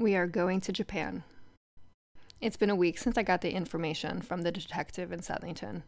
We are going to Japan. It's been a week since I got the information from the detective in Southington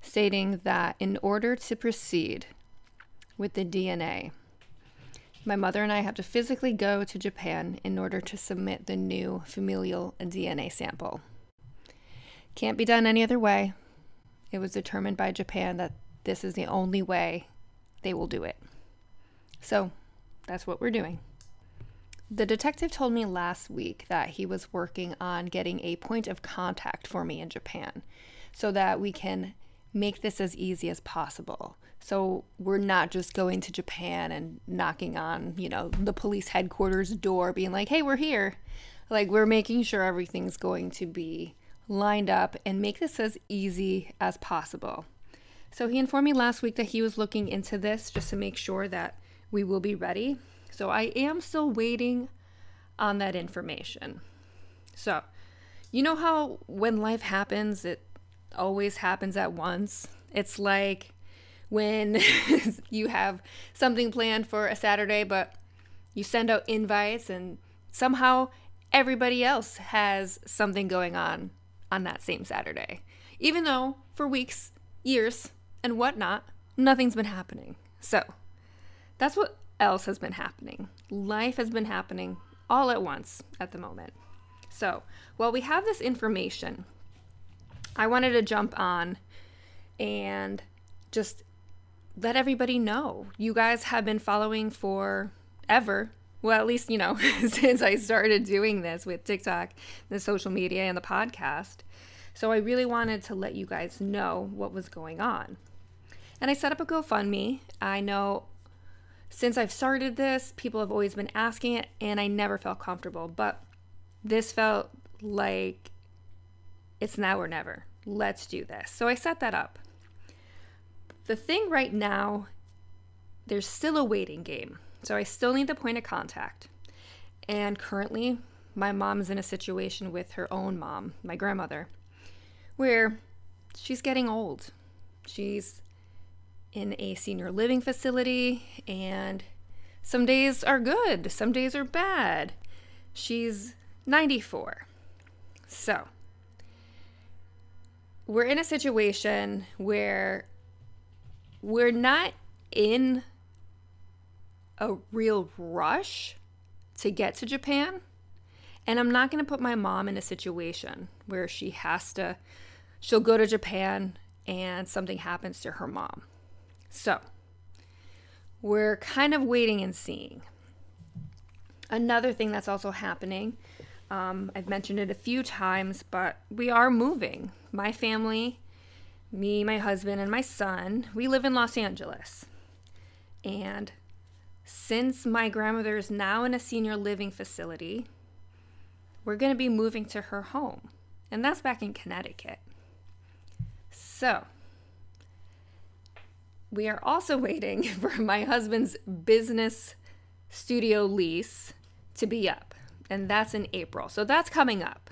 stating that in order to proceed with the DNA, my mother and I have to physically go to Japan in order to submit the new familial DNA sample. Can't be done any other way. It was determined by Japan that this is the only way they will do it. So that's what we're doing. The detective told me last week that he was working on getting a point of contact for me in Japan so that we can make this as easy as possible. So we're not just going to Japan and knocking on, you know, the police headquarters door being like, "Hey, we're here." Like we're making sure everything's going to be lined up and make this as easy as possible. So he informed me last week that he was looking into this just to make sure that we will be ready so I am still waiting on that information. So, you know how when life happens, it always happens at once? It's like when you have something planned for a Saturday, but you send out invites and somehow everybody else has something going on on that same Saturday. Even though for weeks, years, and whatnot, nothing's been happening. So that's what else has been happening. Life has been happening all at once at the moment. So, while we have this information, I wanted to jump on and just let everybody know. You guys have been following for ever. Well, at least, you know, since I started doing this with TikTok, the social media, and the podcast. So I really wanted to let you guys know what was going on. And I set up a GoFundMe. I know since I've started this, people have always been asking it, and I never felt comfortable. But this felt like it's now or never. Let's do this. So I set that up. The thing right now, there's still a waiting game. So I still need the point of contact. And currently, my mom's in a situation with her own mom, my grandmother, where she's getting old. She's in a senior living facility, and some days are good, some days are bad. She's 94. So, we're in a situation where we're not in a real rush to get to Japan. And I'm not going to put my mom in a situation where she has to, she'll go to Japan and something happens to her mom. So, we're kind of waiting and seeing. Another thing that's also happening, um, I've mentioned it a few times, but we are moving. My family, me, my husband, and my son, we live in Los Angeles. And since my grandmother is now in a senior living facility, we're going to be moving to her home. And that's back in Connecticut. So, we are also waiting for my husband's business studio lease to be up, and that's in April. So that's coming up.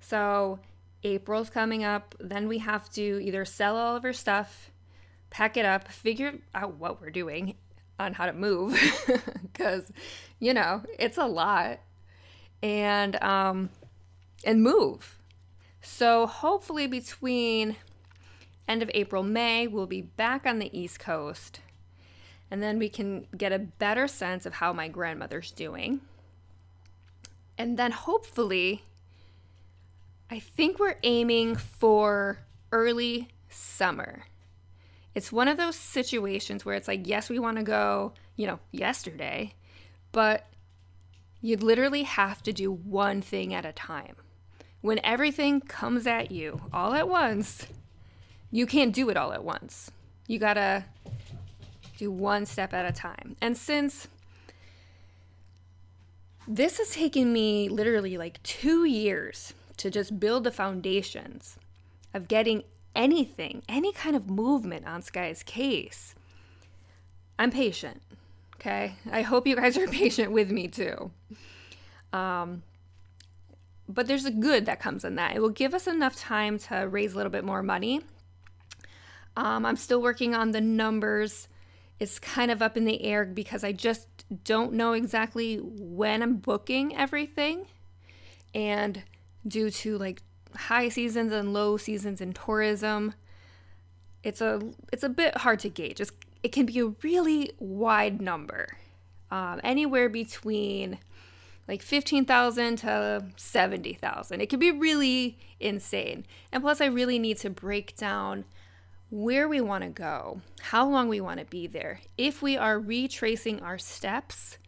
So April's coming up. Then we have to either sell all of our stuff, pack it up, figure out what we're doing on how to move, because you know it's a lot, and um, and move. So hopefully between end of April, May, we'll be back on the East Coast. And then we can get a better sense of how my grandmother's doing. And then hopefully, I think we're aiming for early summer. It's one of those situations where it's like, yes, we want to go, you know, yesterday, but you literally have to do one thing at a time. When everything comes at you all at once, you can't do it all at once. You gotta do one step at a time. And since this has taken me literally like two years to just build the foundations of getting anything, any kind of movement on Skye's case, I'm patient. Okay. I hope you guys are patient with me too. Um, but there's a good that comes in that. It will give us enough time to raise a little bit more money. Um, I'm still working on the numbers. It's kind of up in the air because I just don't know exactly when I'm booking everything. And due to like high seasons and low seasons in tourism, it's a it's a bit hard to gauge. It's, it can be a really wide number, um, anywhere between like 15,000 to 70,000. It can be really insane. And plus, I really need to break down where we want to go, how long we want to be there. If we are retracing our steps,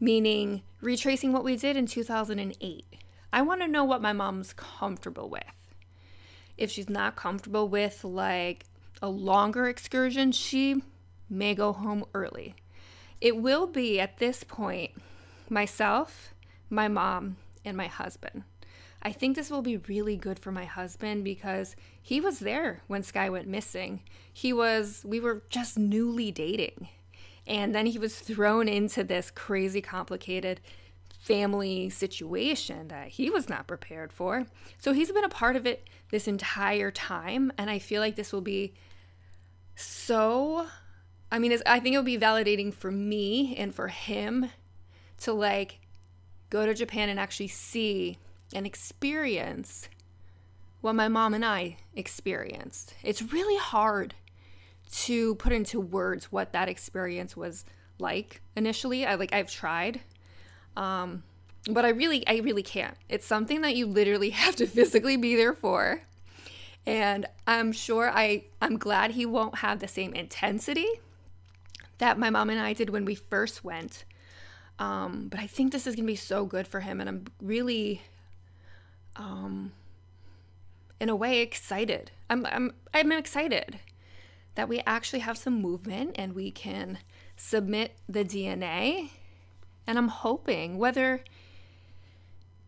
meaning retracing what we did in 2008, I want to know what my mom's comfortable with. If she's not comfortable with like a longer excursion, she may go home early. It will be at this point myself, my mom, and my husband. I think this will be really good for my husband because he was there when Skye went missing. He was, we were just newly dating. And then he was thrown into this crazy, complicated family situation that he was not prepared for. So he's been a part of it this entire time. And I feel like this will be so, I mean, I think it'll be validating for me and for him to like go to Japan and actually see and experience what my mom and I experienced. It's really hard to put into words what that experience was like initially. I like I've tried um, but I really, I really can't. It's something that you literally have to physically be there for. And I'm sure I, I'm glad he won't have the same intensity that my mom and I did when we first went. Um, but I think this is gonna be so good for him, and I'm really, um, in a way, excited. I'm, I'm, I'm excited that we actually have some movement and we can submit the DNA and I'm hoping whether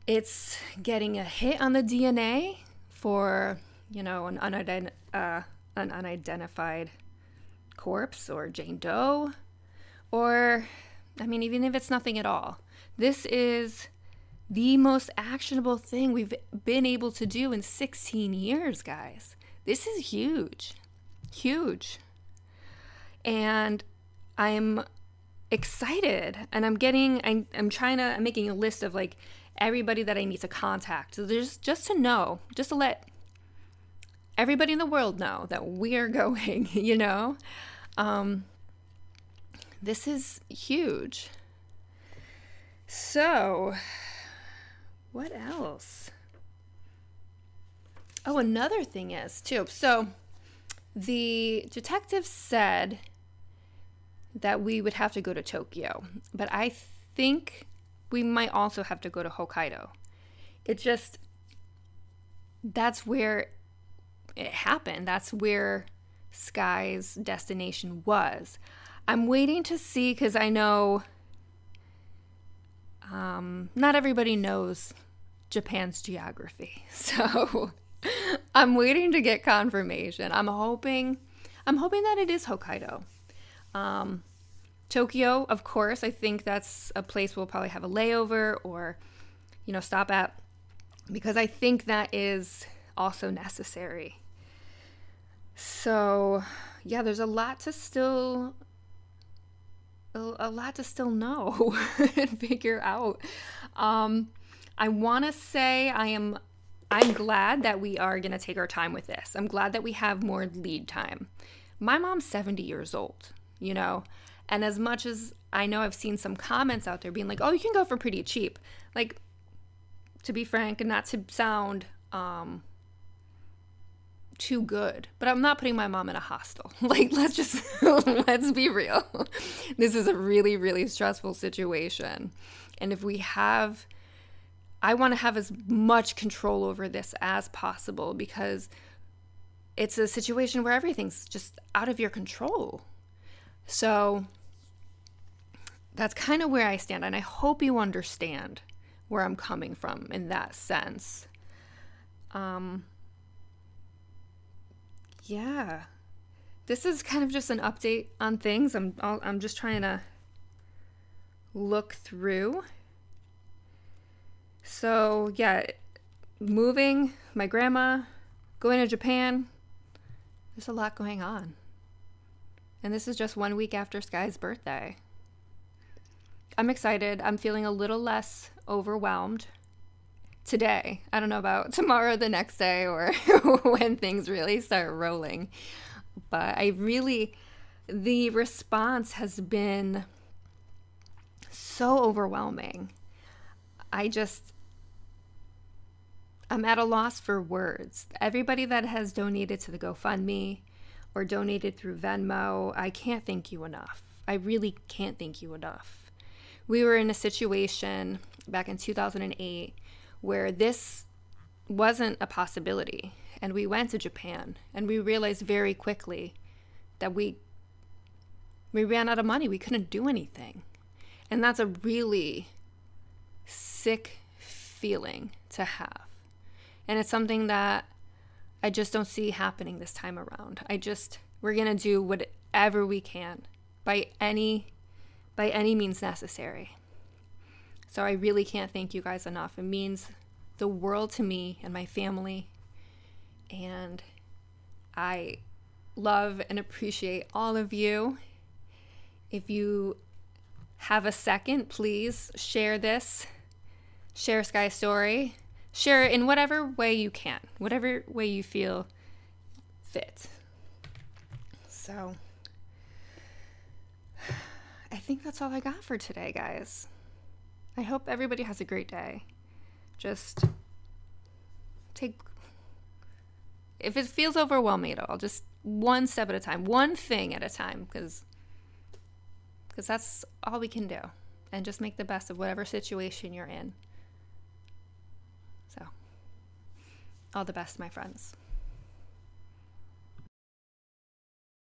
it's getting a hit on the DNA for, you know, an, unident- uh, an unidentified corpse or Jane Doe, or, I mean, even if it's nothing at all, this is the most actionable thing we've been able to do in 16 years, guys. This is huge. Huge. And I'm excited and I'm getting I'm, I'm trying to I'm making a list of like everybody that I need to contact. So there's just to know, just to let everybody in the world know that we're going, you know? Um this is huge. So, what else? Oh, another thing is, too. So, the detective said that we would have to go to Tokyo, but I think we might also have to go to Hokkaido. It just, that's where it happened. That's where Skye's destination was. I'm waiting to see because I know um, not everybody knows Japan's geography. So I'm waiting to get confirmation. I'm hoping I'm hoping that it is Hokkaido. Um, Tokyo, of course, I think that's a place we'll probably have a layover or, you know, stop at because I think that is also necessary. So, yeah, there's a lot to still a, lot to still know and figure out. Um, I want to say I am I'm glad that we are going to take our time with this. I'm glad that we have more lead time. My mom's 70 years old you know? And as much as I know I've seen some comments out there being like, oh, you can go for pretty cheap. Like, to be frank, and not to sound um, too good, but I'm not putting my mom in a hostel. Like, let's just, let's be real. this is a really, really stressful situation. And if we have, I want to have as much control over this as possible because it's a situation where everything's just out of your control. So that's kind of where I stand. And I hope you understand where I'm coming from in that sense. Um, yeah. This is kind of just an update on things. I'm I'm just trying to look through. So, yeah, moving, my grandma, going to Japan. There's a lot going on. And this is just one week after Skye's birthday. I'm excited. I'm feeling a little less overwhelmed today. I don't know about tomorrow, the next day, or when things really start rolling. But I really, the response has been so overwhelming. I just, I'm at a loss for words. Everybody that has donated to the GoFundMe or donated through Venmo, I can't thank you enough. I really can't thank you enough. We were in a situation back in 2008 where this wasn't a possibility. And we went to Japan and we realized very quickly that we we ran out of money. We couldn't do anything. And that's a really sick feeling to have. And it's something that I just don't see happening this time around. I just we're going to do whatever we can by any by any means necessary. So I really can't thank you guys enough. It means the world to me and my family. And I love and appreciate all of you. If you have a second, please share this, share Skye Story, share it in whatever way you can, whatever way you feel fit. So, I think that's all I got for today, guys. I hope everybody has a great day. Just take if it feels overwhelming at all, just one step at a time, one thing at a time because because that's all we can do. And just make the best of whatever situation you're in. So, all the best, my friends.